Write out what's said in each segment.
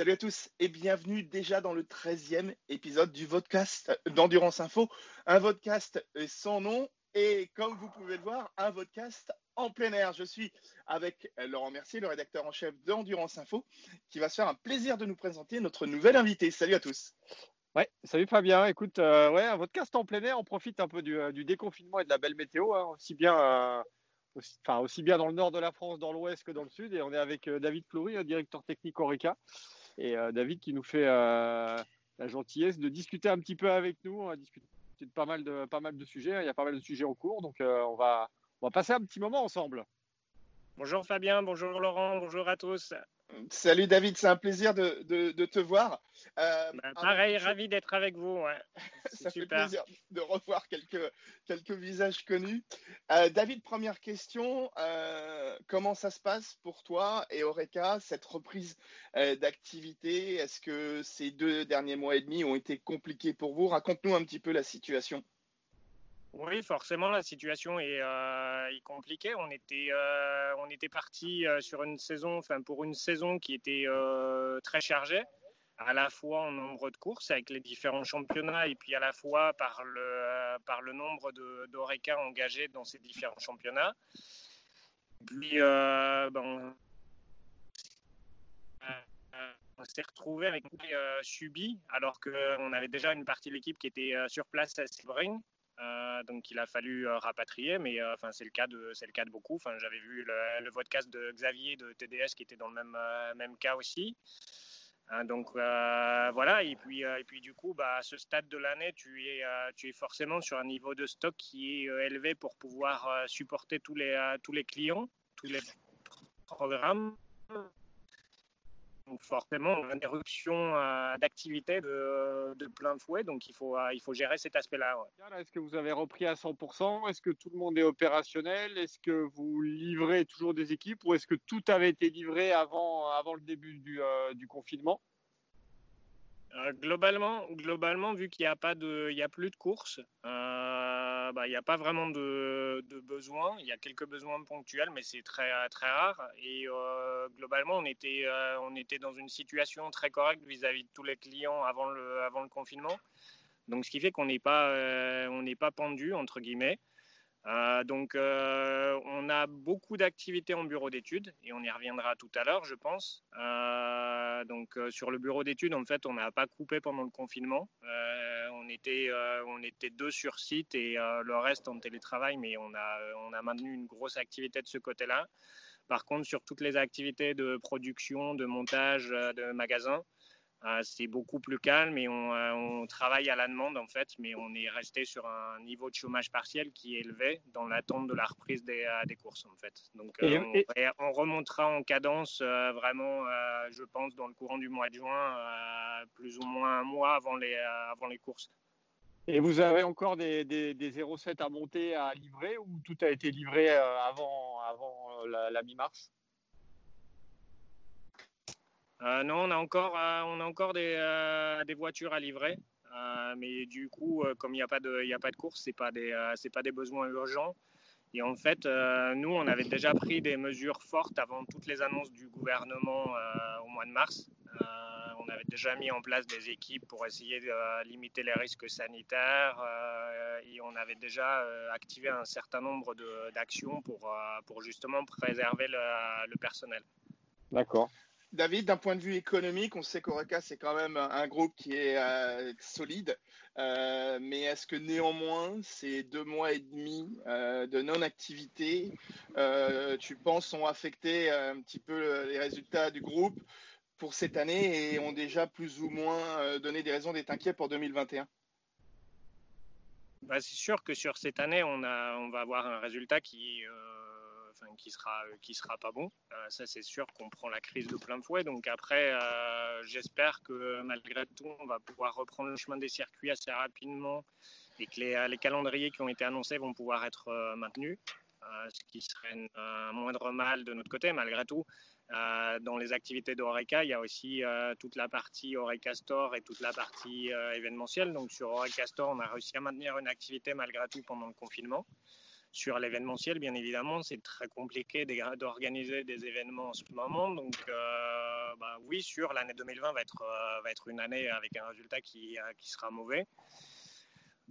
Salut à tous et bienvenue déjà dans le 13e épisode du podcast d'Endurance Info. Un podcast sans nom et comme vous pouvez le voir, un podcast en plein air. Je suis avec Laurent Mercier, le rédacteur en chef d'Endurance Info, qui va se faire un plaisir de nous présenter notre nouvel invité. Salut à tous. Ouais, salut Fabien. Écoute, euh, ouais, un podcast en plein air, on profite un peu du, euh, déconfinement et de la belle météo, hein, aussi bien euh, enfin, aussi bien dans le nord de la France, dans l'ouest que dans le sud. Et on est avec David Fleury, directeur technique Orica. Et euh, David qui nous fait euh, la gentillesse de discuter un petit peu avec nous. On va discuter de pas mal de, pas mal de sujets. Il y a pas mal de sujets en cours. Donc euh, on, va, on va passer un petit moment ensemble. Bonjour Fabien, bonjour Laurent, bonjour à tous. Salut David, c'est un plaisir de, te voir. Euh, bah, pareil, ravi d'être avec vous. Ça fait plaisir de revoir quelques, quelques visages connus. Euh, David, première question. Euh, comment ça se passe pour toi et Oreca, cette reprise d'activité? Est-ce que ces deux derniers mois et demi ont été compliqués pour vous? Raconte-nous un petit peu la situation. Oui, forcément, la situation est, euh, compliquée. On était, euh, était parti euh, sur une saison, enfin pour une saison qui était très chargée, à la fois en nombre de courses avec les différents championnats et puis à la fois par le, par le nombre d'ORECA engagés dans ces différents championnats. Puis, ben, on s'est retrouvé avec subi alors qu'on avait déjà une partie de l'équipe qui était sur place à Sebring donc il a fallu euh, rapatrier, mais euh, enfin c'est le cas de c'est le cas de beaucoup. Enfin j'avais vu le, podcast de Xavier de TDS qui était dans le même même cas aussi. Hein, donc voilà, et puis, et puis du coup, bah, à ce stade de l'année, tu es, tu es forcément sur un niveau de stock qui est élevé pour pouvoir supporter tous les, tous les clients, tous les programmes donc forcément, on a une éruption euh, d'activité de, plein fouet, donc il faut, euh, il faut gérer cet aspect-là. Est-ce que vous avez repris à 100% Est-ce que tout le monde est opérationnel? Est-ce que vous livrez toujours des équipes? Ou est-ce que tout avait été livré avant, avant le début du, euh, du confinement? Globalement, globalement, vu qu'il n'y a pas de, il y a plus de courses, bah, il n'y a pas vraiment de, de besoins. Il y a quelques besoins ponctuels, mais c'est très, très rare. Et euh, globalement, on était, euh, on était dans une situation très correcte vis-à-vis de tous les clients avant le, avant le confinement. Donc, ce qui fait qu'on n'est pas, euh, on n'est pas pendu, entre guillemets. Euh, donc, euh, on a beaucoup d'activités en bureau d'études et on y reviendra tout à l'heure, je pense. Euh, donc, sur le bureau d'études, en fait, on n'a pas coupé pendant le confinement. on était, on était deux sur site et le reste en télétravail, mais on a, on a maintenu une grosse activité de ce côté-là. Par contre, sur toutes les activités de production, de montage, de magasin, c'est beaucoup plus calme et euh, on, travaille à la demande en fait, mais on est resté sur un niveau de chômage partiel qui est élevé dans l'attente de la reprise des, euh, des, courses en fait. Donc on, remontera en cadence vraiment, je pense, dans le courant du mois de juin, plus ou moins un mois avant les, avant les courses. Et vous avez encore des, des, des 0,7 à monter à livrer ou tout a été livré avant, avant la mi-mars? euh, non, on a encore, euh, on a encore des, euh, voitures à livrer. mais du coup, comme il n'y a, pas de, a pas de course, ce n'est pas, des, pas des besoins urgents. Et en fait, nous, on avait déjà pris des mesures fortes avant toutes les annonces du gouvernement au mois de mars. on avait déjà mis en place des équipes pour essayer de limiter les risques sanitaires et on avait déjà activé un certain nombre d'actions pour, pour justement préserver le, le personnel. D'accord. David, d'un point de vue économique, on sait qu'Oreca, c'est quand même un groupe qui est euh, solide. Euh, mais est-ce que néanmoins, ces deux mois et demi euh, de non-activité, tu penses, ont affecté un petit peu les résultats du groupe pour cette année et ont déjà plus ou moins donné des raisons d'être inquiets pour 2021 bah, C'est sûr que sur cette année, on, va avoir un résultat qui qui sera qui sera pas bon. Euh, ça c'est sûr qu'on prend la crise de plein fouet. Donc après, euh, j'espère que malgré tout, on va pouvoir reprendre le chemin des circuits assez rapidement et que les, les calendriers qui ont été annoncés vont pouvoir être euh, maintenus. ce qui serait un moindre mal de notre côté, malgré tout. dans les activités d'Oreca, il y a aussi toute la partie Oreca Store et toute la partie événementielle. Donc sur Oreca Store, on a réussi à maintenir une activité malgré tout pendant le confinement. Sur l'événementiel, bien évidemment, c'est très compliqué d'organiser des événements en ce moment. Donc, euh, bah oui, sur l'année 2020 va être, euh, va être une année avec un résultat qui, qui sera mauvais.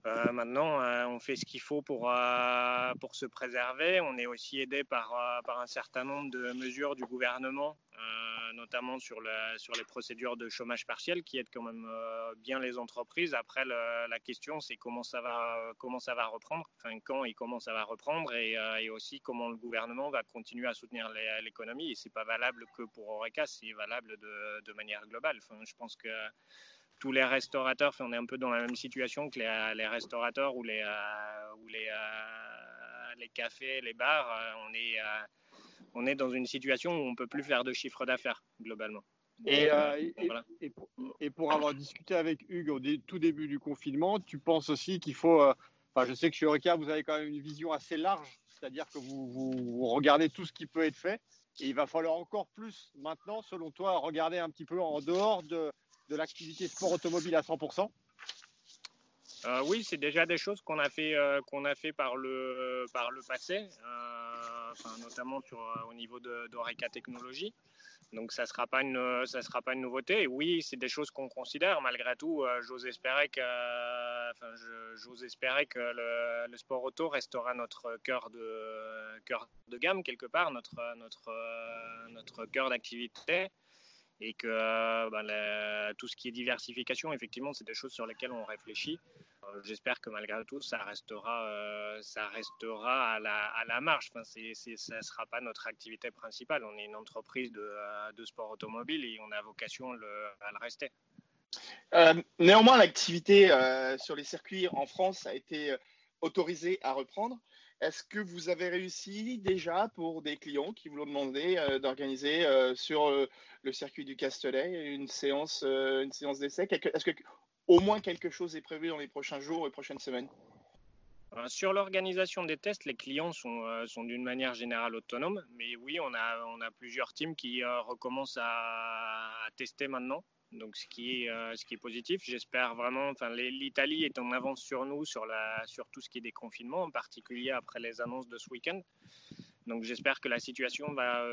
Euh, maintenant, euh, on fait ce qu'il faut pour, euh, se préserver. On est aussi aidé par un certain nombre de mesures du gouvernement, notamment sur, le, sur les procédures de chômage partiel qui aident quand même bien les entreprises. Après, la question, c'est comment, ça va, va reprendre, quand et comment ça va reprendre, et, aussi comment le gouvernement va continuer à soutenir l'économie. Et ce n'est pas valable que pour Oreca, c'est valable de, manière globale. Je pense que tous les restaurateurs, on est un peu dans la même situation que les, restaurateurs ou les, euh, les, euh, cafés, les bars. Euh, on est, on est dans une situation où on ne peut plus faire de chiffre d'affaires globalement. Et, et, pour, avoir discuté avec Hugues au tout début du confinement, tu penses aussi qu'il faut. Enfin, je sais que chez Eureka, vous avez quand même une vision assez large, c'est-à-dire que vous, vous, regardez tout ce qui peut être fait. Et il va falloir encore plus maintenant, selon toi, regarder un petit peu en dehors de, de l'activité sport automobile à 100% euh, oui, c'est déjà des choses qu'on a fait, euh, qu'on a fait par le par le passé, euh, notamment sur, au niveau d'Oreca Technologies. Donc ça sera pas une ça sera pas une nouveauté. oui, c'est des choses qu'on considère. Malgré tout, j'ose espérer que j'ose espérer que le, le, sport auto restera notre cœur de cœur de gamme quelque part, notre notre notre cœur d'activité et que euh, ben, tout ce qui est diversification, effectivement, c'est des choses sur lesquelles on réfléchit. Euh, j'espère que malgré tout, ça restera, euh, ça restera à, la, à la ça ne sera pas notre activité principale. On est une entreprise de, sport automobile et on a vocation à le rester. néanmoins, l'activité sur les circuits en France a été autorisée à reprendre. Est-ce que vous avez réussi déjà pour des clients qui vous l'ont demandé d'organiser sur le circuit du Castellet, une séance, euh, d'essai? Est-ce que au moins quelque chose est prévu dans les prochains jours et prochaines semaines? Euh, sur l'organisation des tests, les clients sont, euh, sont d'une manière générale autonomes, mais oui, on a, on a plusieurs teams qui recommencent à, tester maintenant, donc ce qui est, ce qui est positif. J'espère vraiment, enfin, l'Italie est en avance sur nous sur, tout ce qui est des confinements, en particulier après les annonces de ce week-end. Donc j'espère que la situation va,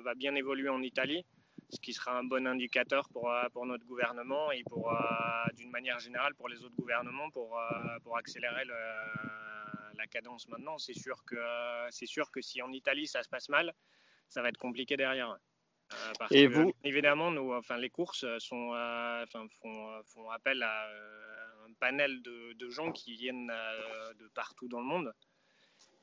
va bien évoluer en Italie ce qui sera un bon indicateur pour, euh, notre gouvernement et pour, euh, d'une manière générale pour les autres gouvernements pour, euh, accélérer la cadence maintenant. C'est sûr que si en Italie ça se passe mal, ça va être compliqué derrière. Parce et que, vous évidemment, nous, enfin, les courses sont, enfin, font, font, appel à un panel de, de gens qui viennent de partout dans le monde.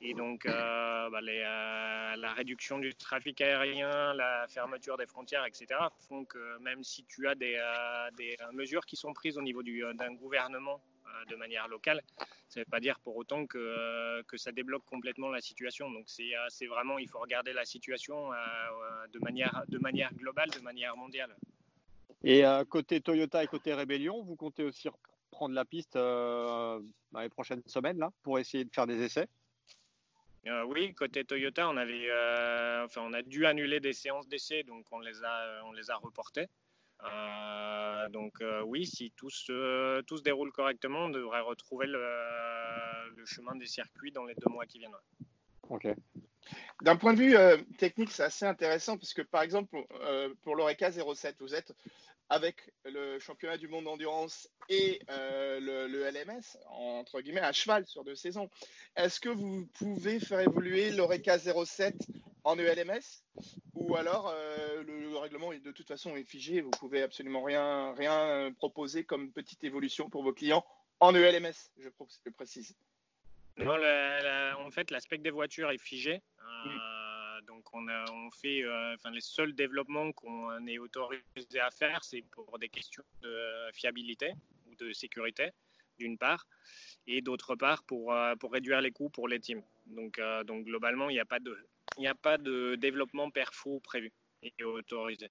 Et donc, euh, bah, euh, la réduction du trafic aérien, la fermeture des frontières, etc., font que même si tu as des, euh, mesures qui sont prises au niveau d'un gouvernement de manière locale, ça ne veut pas dire pour autant que, que ça débloque complètement la situation. Donc, c'est vraiment, il faut regarder la situation de, manière, de manière globale, de manière mondiale. Et côté Toyota et côté Rébellion, vous comptez aussi prendre la piste dans les prochaines semaines là, pour essayer de faire des essais? Euh, oui, côté Toyota, on avait, euh, enfin, on a dû annuler des séances d'essai, donc on les a, on les a reportées. Euh, donc oui, si tout se, déroule correctement, on devrait retrouver le, le, chemin des circuits dans les deux mois qui viennent. D'un point de vue technique, c'est assez intéressant parce que par exemple, pour l'Oreca 07, vous êtes avec le championnat du monde d'endurance et euh, le, LMS, entre guillemets, à cheval sur deux saisons. Est-ce que vous pouvez faire évoluer l'Oreca 07 en ELMS ou alors euh, le, règlement de toute façon est figé, vous pouvez absolument rien, rien proposer comme petite évolution pour vos clients en ELMS, je, précise. Non, en fait, l'aspect des voitures est figé. Euh, donc on, on fait, euh, enfin les seuls développements qu'on est autorisé à faire, c'est pour des questions de fiabilité ou de sécurité, d'une part, et d'autre part pour, euh, pour réduire les coûts pour les teams. Donc, euh, donc globalement, il n'y a pas de, il a pas de développement perfo prévu autorisé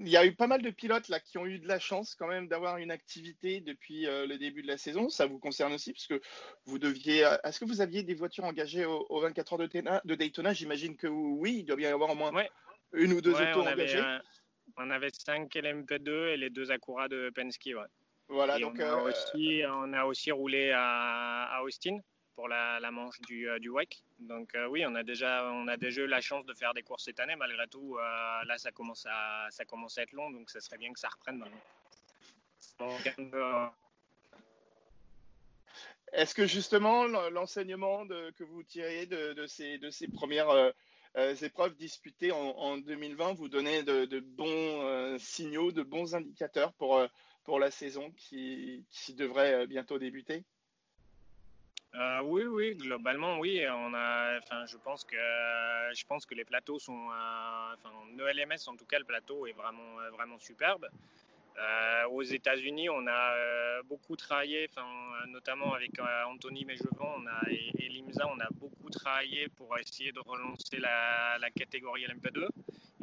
il y a eu pas mal de pilotes là qui ont eu de la chance quand même d'avoir une activité depuis euh, le début de la saison. Ça vous concerne aussi parce que vous deviez. Euh, est-ce que vous aviez des voitures engagées aux 24 heures de, Daytona? J'imagine que oui. Il doit bien y avoir au moins une ou deux autos engagées. on avait 5 LMP2 et les deux Acura de Penske. Voilà, donc on a, aussi, on a aussi roulé à, à Austin pour la, la manche du, du WEC. Donc oui, on a déjà on a déjà eu la chance de faire des courses cette année. Malgré tout, là ça commence à ça commence à être long, donc ça serait bien que ça reprenne maintenant. Est-ce que justement l'enseignement que vous tiriez de, ces, de ces premières euh, euh, épreuves disputées en, 2020 vous donnait de, bons euh, signaux, de bons indicateurs pour, pour la saison qui, qui devrait bientôt débuter? Oui, oui, globalement, oui. On a, enfin, je pense que, je pense que les plateaux sont, enfin, en ELMS en tout cas, le plateau est vraiment, vraiment superbe. Euh, aux États-Unis, on a euh, beaucoup travaillé, notamment avec euh, Anthony Méjevant et, Limza, on a beaucoup travaillé pour essayer de relancer la, catégorie LMP2.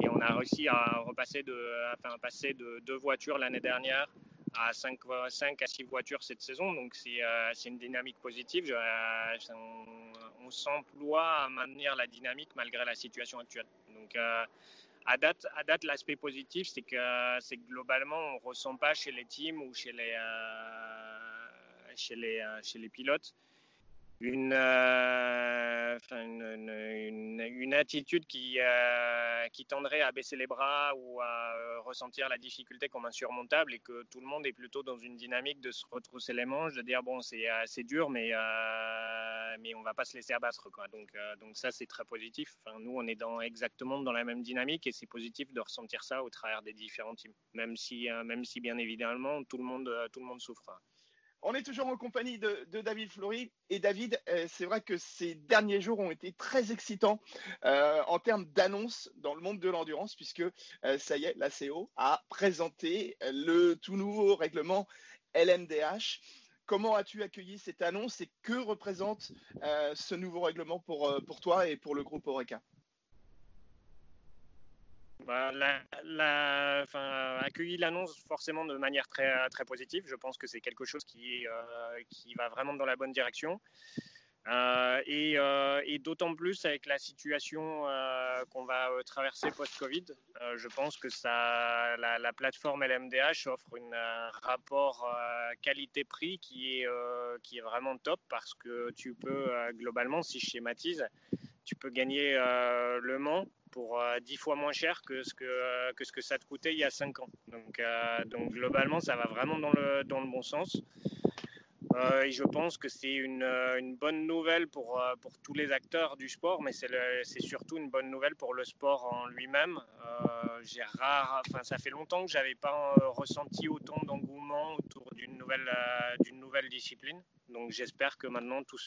Et on a réussi à repasser de, enfin, passer de deux voitures l'année dernière à 5, 5, à 6 voitures cette saison. Donc c'est une dynamique positive. on, on s'emploie à maintenir la dynamique malgré la situation actuelle. Donc à date, à date l'aspect positif, c'est que, c'est globalement, on ne ressent pas chez les teams ou chez les, euh, chez les, euh, chez les pilotes une, euh, une, une, attitude qui, euh, qui tendrait à baisser les bras ou à euh, ressentir la difficulté comme insurmontable et que tout le monde est plutôt dans une dynamique de se retrousser les manches, de dire bon c'est assez dur mais, mais on va pas se laisser abattre. Quoi. Donc, donc ça c'est très positif. Enfin, nous on est dans, exactement dans la même dynamique et c'est positif de ressentir ça au travers des différents teams, même si, même si bien évidemment tout le monde, tout le monde souffre. On est toujours en compagnie de, David Flory. Et David, euh, c'est vrai que ces derniers jours ont été très excitants euh, en termes d'annonces dans le monde de l'endurance, puisque euh, ça y est, la CO a présenté le tout nouveau règlement LMDH. Comment as-tu accueilli cette annonce et que représente ce nouveau règlement pour, pour toi et pour le groupe Oreca bah, accueilli l'annonce forcément de manière très, positive. Je pense que c'est quelque chose qui, euh, va vraiment dans la bonne direction. Euh, euh, et, d'autant plus avec la situation qu'on va traverser post-Covid, je pense que la, plateforme LMDH offre un rapport qualité-prix qui, est qui est vraiment top parce que tu peux globalement, si je schématise, tu peux gagner Le Mans pour 10 euh, fois moins cher que ce que, euh, que ce que ça te coûtait il y a 5 ans. Donc, euh, donc globalement, ça va vraiment dans le, dans le bon sens. et je pense que c'est une, une, bonne nouvelle pour, pour tous les acteurs du sport, mais c'est surtout une bonne nouvelle pour le sport en lui-même. enfin, ça fait longtemps que j'avais pas ressenti autant d'engouement autour d'une nouvelle, d'une nouvelle discipline. Donc j'espère que maintenant tout,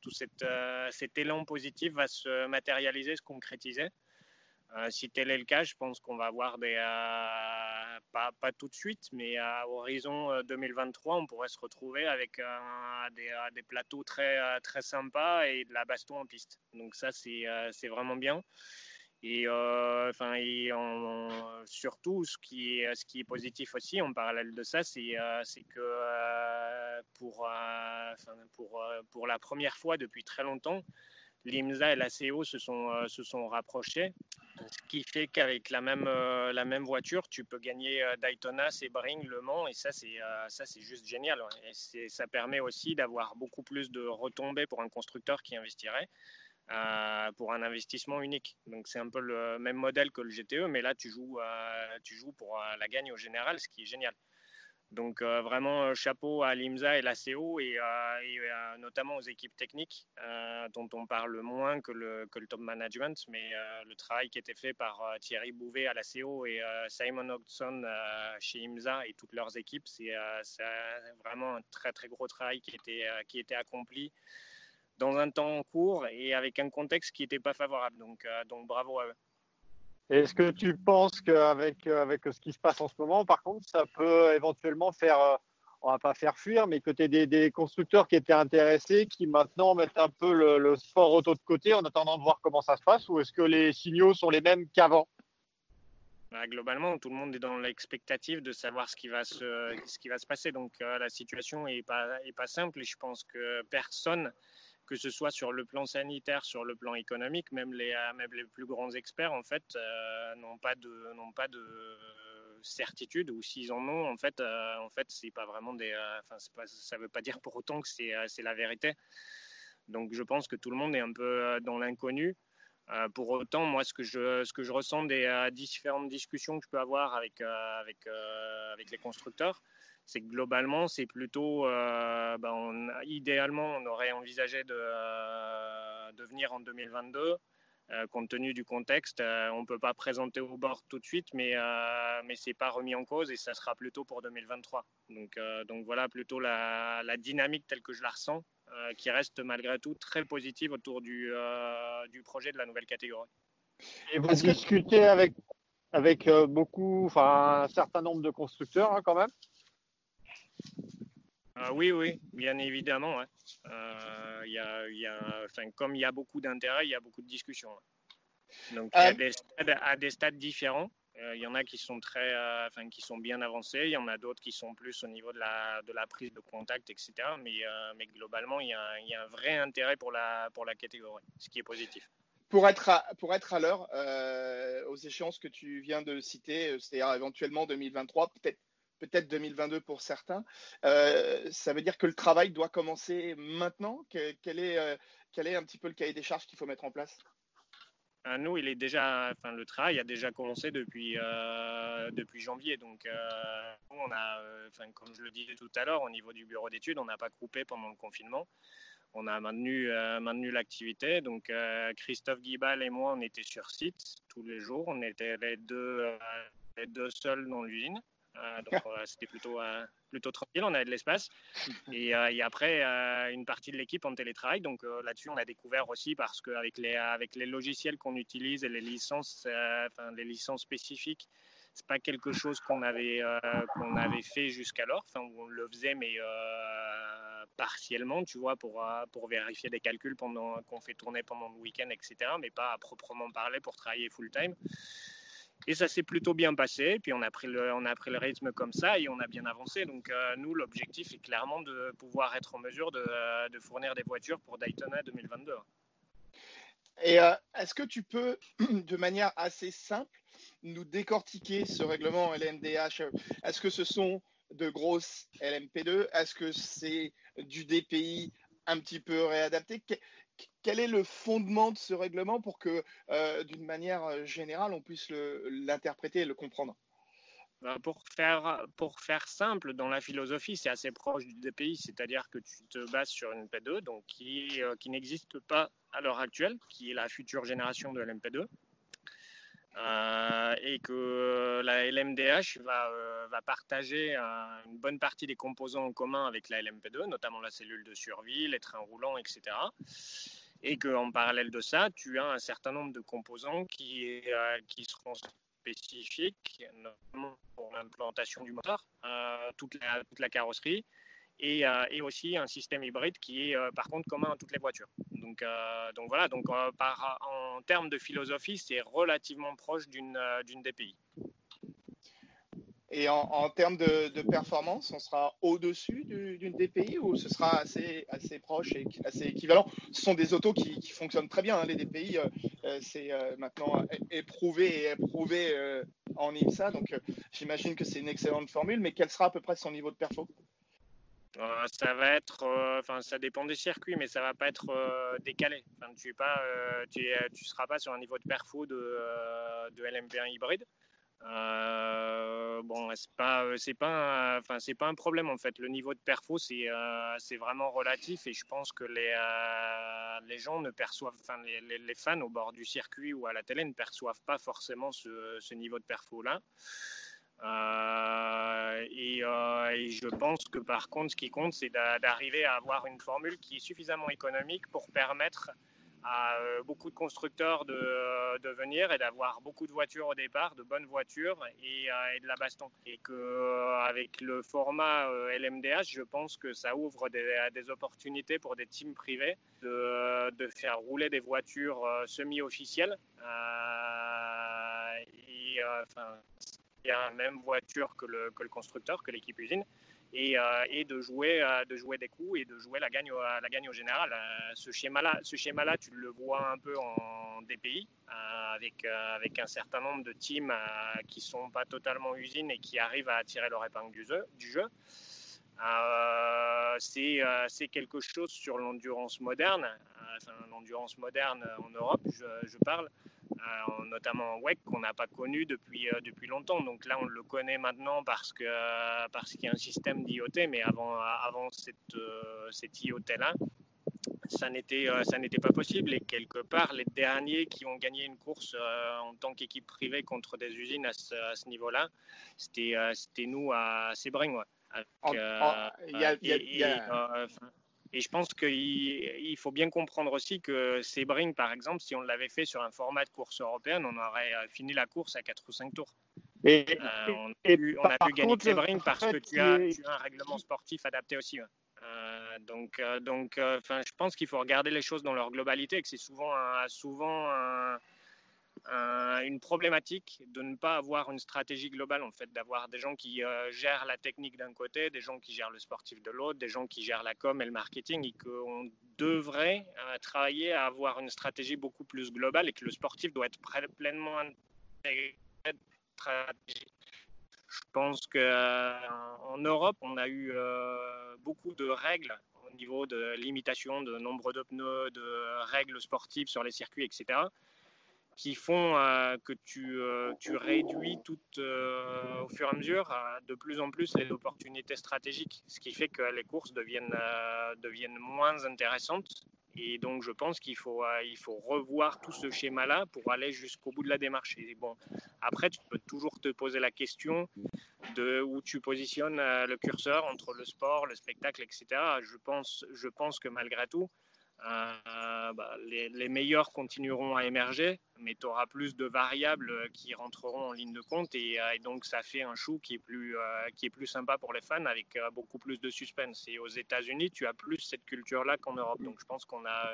tout cette, cet élan positif va se matérialiser, se concrétiser. Euh, si tel est le cas, je pense qu'on va avoir des, euh, pas, tout de suite, mais à horizon 2023, euh, on pourrait se retrouver avec des, plateaux très, sympas et de la baston en piste. Donc ça, c'est vraiment bien. Et, enfin, surtout, ce qui est positif aussi en parallèle de ça, c'est que pour, pour, pour la première fois depuis très longtemps, l'IMSA et la CO se sont, euh, rapprochés, ce qui fait qu'avec la même, euh, voiture, tu peux gagner euh, Daytona, Sebring, Le Mans, et ça, c'est juste génial. Et ça permet aussi d'avoir beaucoup plus de retombées pour un constructeur qui investirait. pour un investissement unique. Donc c'est un peu le même modèle que le GTE, mais là tu joues pour la gagne au général, ce qui est génial. Donc euh, vraiment euh, chapeau à l'IMSA et la CO et, euh, notamment aux équipes techniques dont on parle moins que le, top management, mais le travail qui était fait par Thierry Bouvet à la CO et Simon Hodgson chez IMSA et toutes leurs équipes, c'est vraiment un très très gros travail qui était, qui accompli dans un temps court et avec un contexte qui n'était pas favorable. Donc, donc bravo à eux. Est-ce que tu penses qu'avec euh, avec ce qui se passe en ce moment, par contre, ça peut éventuellement faire, euh, on va pas faire fuir, mais que tu des, des, constructeurs qui étaient intéressés, qui maintenant mettent un peu le, sport auto de côté en attendant de voir comment ça se passe, ou est-ce que les signaux sont les mêmes qu'avant? Bah, globalement, tout le monde est dans l'expectative de savoir ce qui va se, ce qui va se passer. Donc euh, la situation n'est pas, est pas simple et je pense que personne que ce soit sur le plan sanitaire, sur le plan économique, même les, euh, plus grands experts, en fait, euh, n'ont pas de, n'ont pas de certitude ou s'ils en ont, en fait, en fait, c'est pas vraiment des. Enfin, ça veut pas dire pour autant que c'est la vérité. Donc, je pense que tout le monde est un peu dans l'inconnu. pour autant, moi, ce que je, ce que je ressens des différentes discussions que je peux avoir avec, avec, avec les constructeurs, c'est que globalement, c'est plutôt, euh, ben, idéalement, on aurait envisagé de, euh, venir en 2022. Euh, compte tenu du contexte, on ne peut pas présenter au bord tout de suite, mais, mais ce n'est pas remis en cause et ça sera plutôt pour 2023. Donc, voilà plutôt la, dynamique telle que je la ressens, qui reste malgré tout très positive autour du, du projet de la nouvelle catégorie. Et vous discutez avec, avec beaucoup, enfin un certain nombre de constructeurs hein, quand même euh, oui, oui, bien évidemment. Euh, y a, y a, comme il y a beaucoup d'intérêt, il y a beaucoup de discussions. Donc, il y a euh, des stades, à des stades différents. Il y en a qui sont très, qui sont bien avancés. Il y en a d'autres qui sont plus au niveau de la, de la prise de contact, etc. Mais, mais globalement, il y, a, il y, a, un vrai intérêt pour la, pour la catégorie, ce qui est positif. Pour être à, pour être à l'heure aux échéances que tu viens de citer, c'est-à-dire éventuellement 2023, peut-être peut-être 2022 pour certains. Euh, ça veut dire que le travail doit commencer maintenant. quel, est, euh, quel est un petit peu le cahier des charges qu'il faut mettre en place? Euh, nous, il est déjà, enfin, le travail a déjà commencé depuis, depuis janvier. Donc, on a, enfin, comme je le disais tout à l'heure, au niveau du bureau d'études, on n'a pas coupé pendant le confinement. On a maintenu, maintenu l'activité. Donc, Christophe Guibal et moi, on était sur site tous les jours. On était les deux, les deux seuls dans l'usine. Euh, donc euh, c'était plutôt, euh, plutôt tranquille, on avait de l'espace. Et, après, une partie de l'équipe en télétravail. Donc là-dessus, on a découvert aussi parce qu'avec les, avec les logiciels qu'on utilise et les licences, enfin, les licences spécifiques, c'est pas quelque chose qu'on avait, qu'on avait fait jusqu'alors. Enfin, on le faisait, mais partiellement, tu vois, pour, pour vérifier des calculs qu'on fait tourner pendant le week-end, etc. Mais pas à proprement parler pour travailler full-time. Et ça s'est plutôt bien passé. Puis on a pris le, on a pris le rythme comme ça et on a bien avancé. Donc euh, nous, l'objectif est clairement de pouvoir être en mesure de, euh, fournir des voitures pour Daytona 2022. Et euh, est-ce que tu peux, de manière assez simple, nous décortiquer ce règlement LMDH Est-ce que ce sont de grosses LMP2 Est-ce que c'est du DPI un petit peu réadapté? Quel est le fondement de ce règlement pour que, euh, d'une manière euh, générale, on puisse l'interpréter et le comprendre? Ben, pour faire, simple, dans la philosophie, c'est assez proche du DPI, c'est-à-dire que tu te bases sur une P2 donc qui, euh, qui n'existe pas à l'heure actuelle, qui est la future génération de l'MP2. Et que la LMDH va, va partager une bonne partie des composants en commun avec la LMP2, notamment la cellule de survie, les trains roulants, etc et qu'en parallèle de ça, tu as un certain nombre de composants qui, euh, qui seront spécifiques, notamment pour l'implantation du moteur, euh, toute, la, carrosserie, et, euh, et, aussi un système hybride qui est par contre commun à toutes les voitures. Donc, donc voilà, donc, en termes de philosophie, c'est relativement proche d'une DPI. Et en, termes de, performance, on sera au-dessus d'une DPI ou ce sera assez, proche et assez équivalent? Ce sont des autos qui, fonctionnent très bien. Hein, les DPI, euh, euh, c'est euh, maintenant éprouvé et éprouvé en IMSA. Donc j'imagine que c'est une excellente formule. Mais quel sera à peu près son niveau de performance ça va être, enfin, ça dépend des circuits, mais ça va pas être décalé. Enfin, tu ne pas, tu, tu, seras pas sur un niveau de perfo de, de LMP1 hybride. Euh, bon, c'est pas, euh, c'est pas, enfin, c'est pas un problème en fait. Le niveau de perfo, c'est, euh, c'est vraiment relatif et je pense que les, les gens ne perçoivent, enfin, les, les, fans au bord du circuit ou à la télé ne perçoivent pas forcément ce, ce niveau de perfo là. Et, et, je pense que par contre, ce qui compte, c'est d'arriver à avoir une formule qui est suffisamment économique pour permettre à euh, beaucoup de constructeurs de, euh, venir et d'avoir beaucoup de voitures au départ, de bonnes voitures et, euh, de la baston. Et que avec le format LMDH, je pense que ça ouvre des, opportunités pour des teams privés de, faire rouler des voitures semi-officielles. La même voiture que le, constructeur, que l'équipe usine et, de, jouer, de jouer des coups et de jouer la gagne, au général. ce schéma-là, ce schéma-là, tu le vois un peu en DPI, avec, un certain nombre de teams qui ne sont pas totalement usines et qui arrivent à attirer leur épingle du jeu. Euh, c'est quelque chose sur l'endurance moderne, l'endurance moderne en Europe, je, parle, euh, notamment en WEC, qu'on n'a pas connu depuis, euh, depuis longtemps. Donc là, on le connaît maintenant parce qu'il parce qu'il y a un système d'IoT, mais avant, avant cette, euh, cette IoT-là, ça n'était ça n'était pas possible. Et quelque part les derniers qui ont gagné une course en tant qu'équipe privée contre des usines à ce, niveau-là c'était c'était nous à Sebring et je pense qu'il faut bien comprendre aussi que Sebring, par exemple, si on l'avait fait sur un format de course européenne, on aurait euh, fini la course à 4 ou 5 tours. Et, euh, on, a pu, gagner Sebring parce que tu as, un règlement sportif adapté aussi. Euh, donc, donc je pense qu'il faut regarder les choses dans leur globalité et que c'est souvent, souvent un, une problématique de ne pas avoir une stratégie globale, en fait, d'avoir des gens qui euh, gèrent la technique d'un côté, des gens qui gèrent le sportif de l'autre, des gens qui gèrent la com et le marketing, et qu'on devrait euh, travailler à avoir une stratégie beaucoup plus globale et que le sportif doit être pleinement intégré. Je pense qu'en euh, Europe, on a eu beaucoup de règles au niveau de limitation de nombre de pneus, de règles sportives sur les circuits, etc qui font euh, que tu, euh, réduis tout euh, au fur et à mesure de plus en plus les opportunités stratégiques, ce qui fait que les courses deviennent, moins intéressantes. Et donc, je pense qu'il faut, revoir tout ce schéma-là pour aller jusqu'au bout de la démarche. Et bon, après, tu peux toujours te poser la question de où tu positionnes le curseur entre le sport, le spectacle, etc. Je pense que malgré tout, euh, bah, les, meilleurs continueront à émerger, mais tu auras plus de variables qui rentreront en ligne de compte et, euh, donc ça fait un chou qui est plus, euh, sympa pour les fans avec beaucoup plus de suspense. Et aux États-Unis, tu as plus cette culture-là qu'en Europe, donc je pense qu'on a,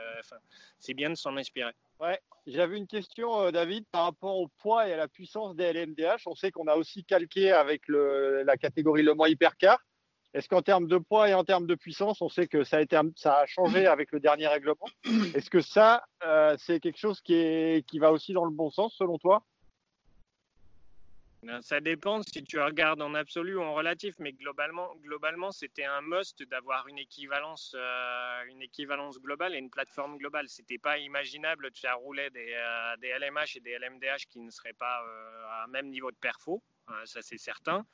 c'est bien de s'en inspirer. Ouais, j'avais une question, David, par rapport au poids et à la puissance des LMDH. On sait qu'on a aussi calqué avec la catégorie Le Mans Hypercar. Est-ce qu'en termes de poids et en termes de puissance, on sait que ça a, changé avec le dernier règlement? Est-ce que ça, euh, c'est quelque chose qui, est, qui va aussi dans le bon sens selon toi? Ben, ça dépend si tu regardes en absolu ou en relatif, mais globalement, globalement c'était un must d'avoir une équivalence, euh, une équivalence globale et une plateforme globale. C'était pas imaginable de faire rouler des, euh, LMH et des LMDH qui ne seraient pas à même niveau de perfo, ça c'est certain.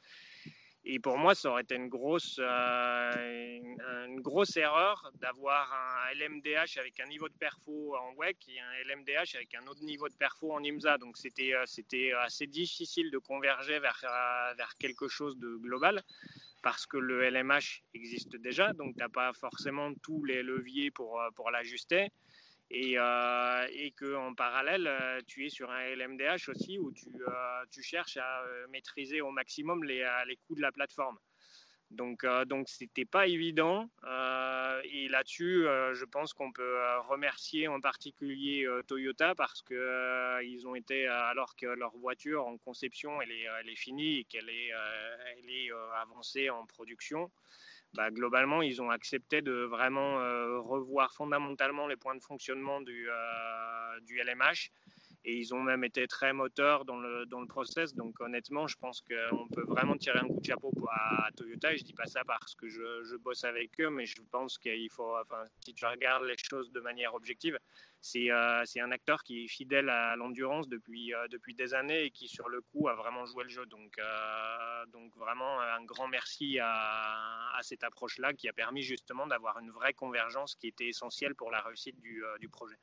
Et pour moi, ça aurait été une grosse, euh, une, grosse erreur d'avoir un LMDH avec un niveau de perfo en WEC et un LMDH avec un autre niveau de perfo en IMSA. Donc c'était, euh, c'était assez difficile de converger vers, euh, vers quelque chose de global parce que le LMH existe déjà. Donc tu n'as pas forcément tous les leviers pour, pour l'ajuster et, euh, et qu'en parallèle, euh, tu es sur un LMDH aussi où tu, euh, cherches à euh, maîtriser au maximum les, les coûts de la plateforme. Donc, donc c'était pas évident. et là-dessus, je pense qu'on peut remercier en particulier Toyota parce que ils ont été, alors que leur voiture en conception, elle est, finie et qu'elle est, elle est avancée en production. Bah, globalement, ils ont accepté de vraiment euh, revoir fondamentalement les points de fonctionnement du, euh, du LMH et ils ont même été très moteurs dans le, dans le process. Donc honnêtement, je pense qu'on peut vraiment tirer un coup de chapeau à Toyota. Et je dis pas ça parce que je, bosse avec eux, mais je pense qu'il faut, enfin, si tu regardes les choses de manière objective, c'est euh, un acteur qui est fidèle à l'endurance depuis, euh, depuis des années et qui sur le coup a vraiment joué le jeu. Donc, euh, donc vraiment un grand merci à, à cette approche-là qui a permis justement d'avoir une vraie convergence qui était essentielle pour la réussite du, du projet.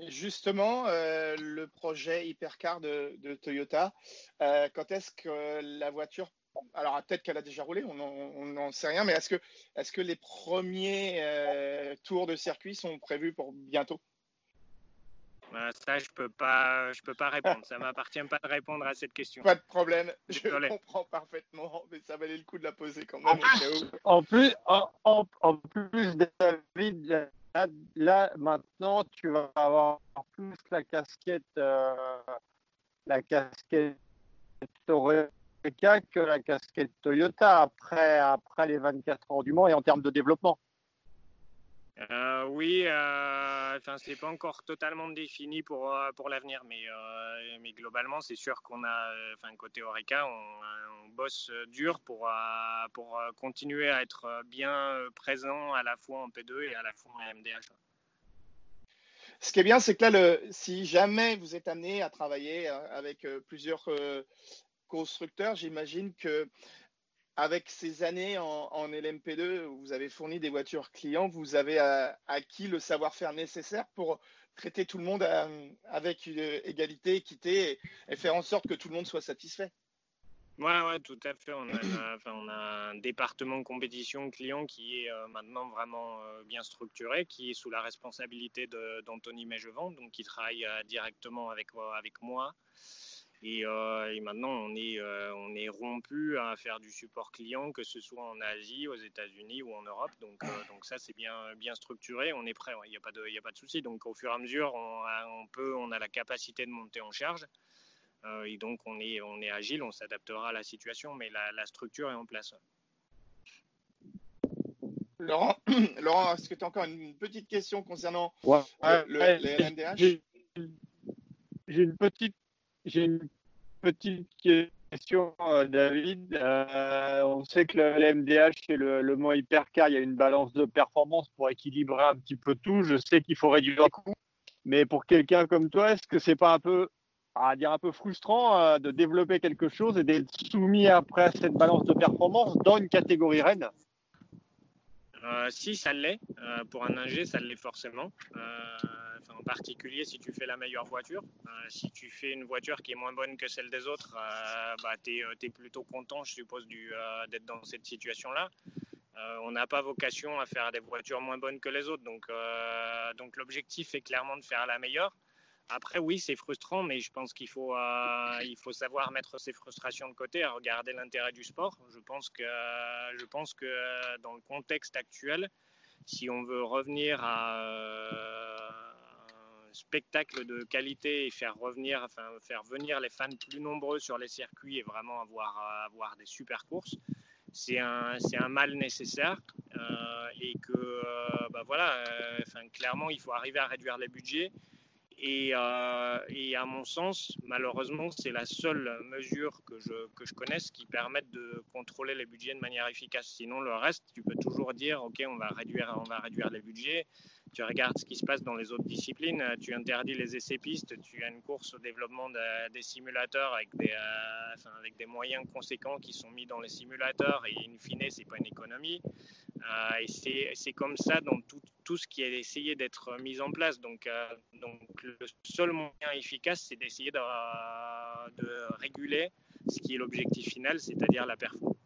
Justement, euh, le projet Hypercar de, Toyota, euh, quand est-ce que la voiture, alors peut-être qu'elle a déjà roulé, on n'en sait rien, mais est-ce que, est que les premiers euh, tours de circuit sont prévus pour bientôt? Bah, ça, je peux pas, je peux pas répondre. Ça m'appartient pas de répondre à cette question. Pas de problème, je comprends parfaitement, mais ça valait le coup de la poser quand même. En plus, en, en plus David, là, maintenant, tu vas avoir plus la casquette, euh, la casquette que la casquette Toyota après, après les 24 heures du Mans et en termes de développement. Euh, oui, euh, enfin c'est pas encore totalement défini pour euh, pour l'avenir, mais mais globalement c'est sûr qu'on a, enfin côté Oreca, on, bosse dur pour pour continuer à être bien présent à la fois en P2 et à la fois en MDH. Ce qui est bien, c'est que là, si jamais vous êtes amené à travailler avec plusieurs constructeurs, j'imagine que avec ces années en, LMP2 où vous avez fourni des voitures clients, vous avez euh, acquis le savoir-faire nécessaire pour traiter tout le monde euh, avec une égalité, équité et, faire en sorte que tout le monde soit satisfait. Oui, ouais, tout à fait. On a, un département compétition client qui est euh, maintenant vraiment bien structuré, qui est sous la responsabilité d'Anthony Mégevant, donc qui travaille directement avec moi euh, et, maintenant, on est, euh, on est rompu à faire du support client, que ce soit en Asie, aux États-Unis ou en Europe. Donc, euh, donc ça, c'est bien, bien structuré. On est prêt. Il n'y a pas de, a pas de souci. Donc, au fur et à mesure, on a, on peut, on a la capacité de monter en charge. et donc, on est, on est agile. On s'adaptera à la situation, mais la, structure est en place. Laurent, Laurent est-ce que tu as encore une petite question concernant le, les RMDH J'ai une petite j'ai une petite question, euh, David. Euh, on sait que le, MDH et le, le Mont Hypercar, il y a une balance de performance pour équilibrer un petit peu tout. Je sais qu'il faut réduire les coûts, mais pour quelqu'un comme toi, est-ce que c'est pas un peu, à dire un peu frustrant euh, de développer quelque chose et d'être soumis après à cette balance de performance dans une catégorie reine? Si, ça l'est. pour un ingé, ça l'est forcément en particulier si tu fais la meilleure voiture. Euh, si tu fais une voiture qui est moins bonne que celle des autres, euh, bah, tu es, euh, plutôt content, je suppose, d'être dans cette situation-là. on n'a pas vocation à faire des voitures moins bonnes que les autres. Donc l'objectif est clairement de faire la meilleure. Après, oui, c'est frustrant, mais je pense qu'il faut, il faut savoir mettre ses frustrations de côté, à regarder l'intérêt du sport. Je pense, que, je pense que dans le contexte actuel, si on veut revenir à spectacle de qualité et faire revenir, enfin faire venir les fans plus nombreux sur les circuits et vraiment avoir, avoir des super courses, c'est un, un mal nécessaire euh, et que euh, bah voilà, euh, enfin, clairement il faut arriver à réduire les budgets et, et, à mon sens, malheureusement, c'est la seule mesure que je, que je connaisse qui permette de contrôler les budgets de manière efficace. Sinon, le reste, tu peux toujours dire, OK, on va réduire, on va réduire les budgets tu regardes ce qui se passe dans les autres disciplines, euh, tu interdis les essais pistes, tu as une course au développement des simulateurs avec des, euh, avec des moyens conséquents qui sont mis dans les simulateurs et in fine, c'est pas une économie. Euh, et c'est comme ça dans tout, tout, ce qui est essayé d'être mis en place. Donc, donc le seul moyen efficace, c'est d'essayer de, de réguler ce qui est l'objectif final, c'est-à-dire la performance.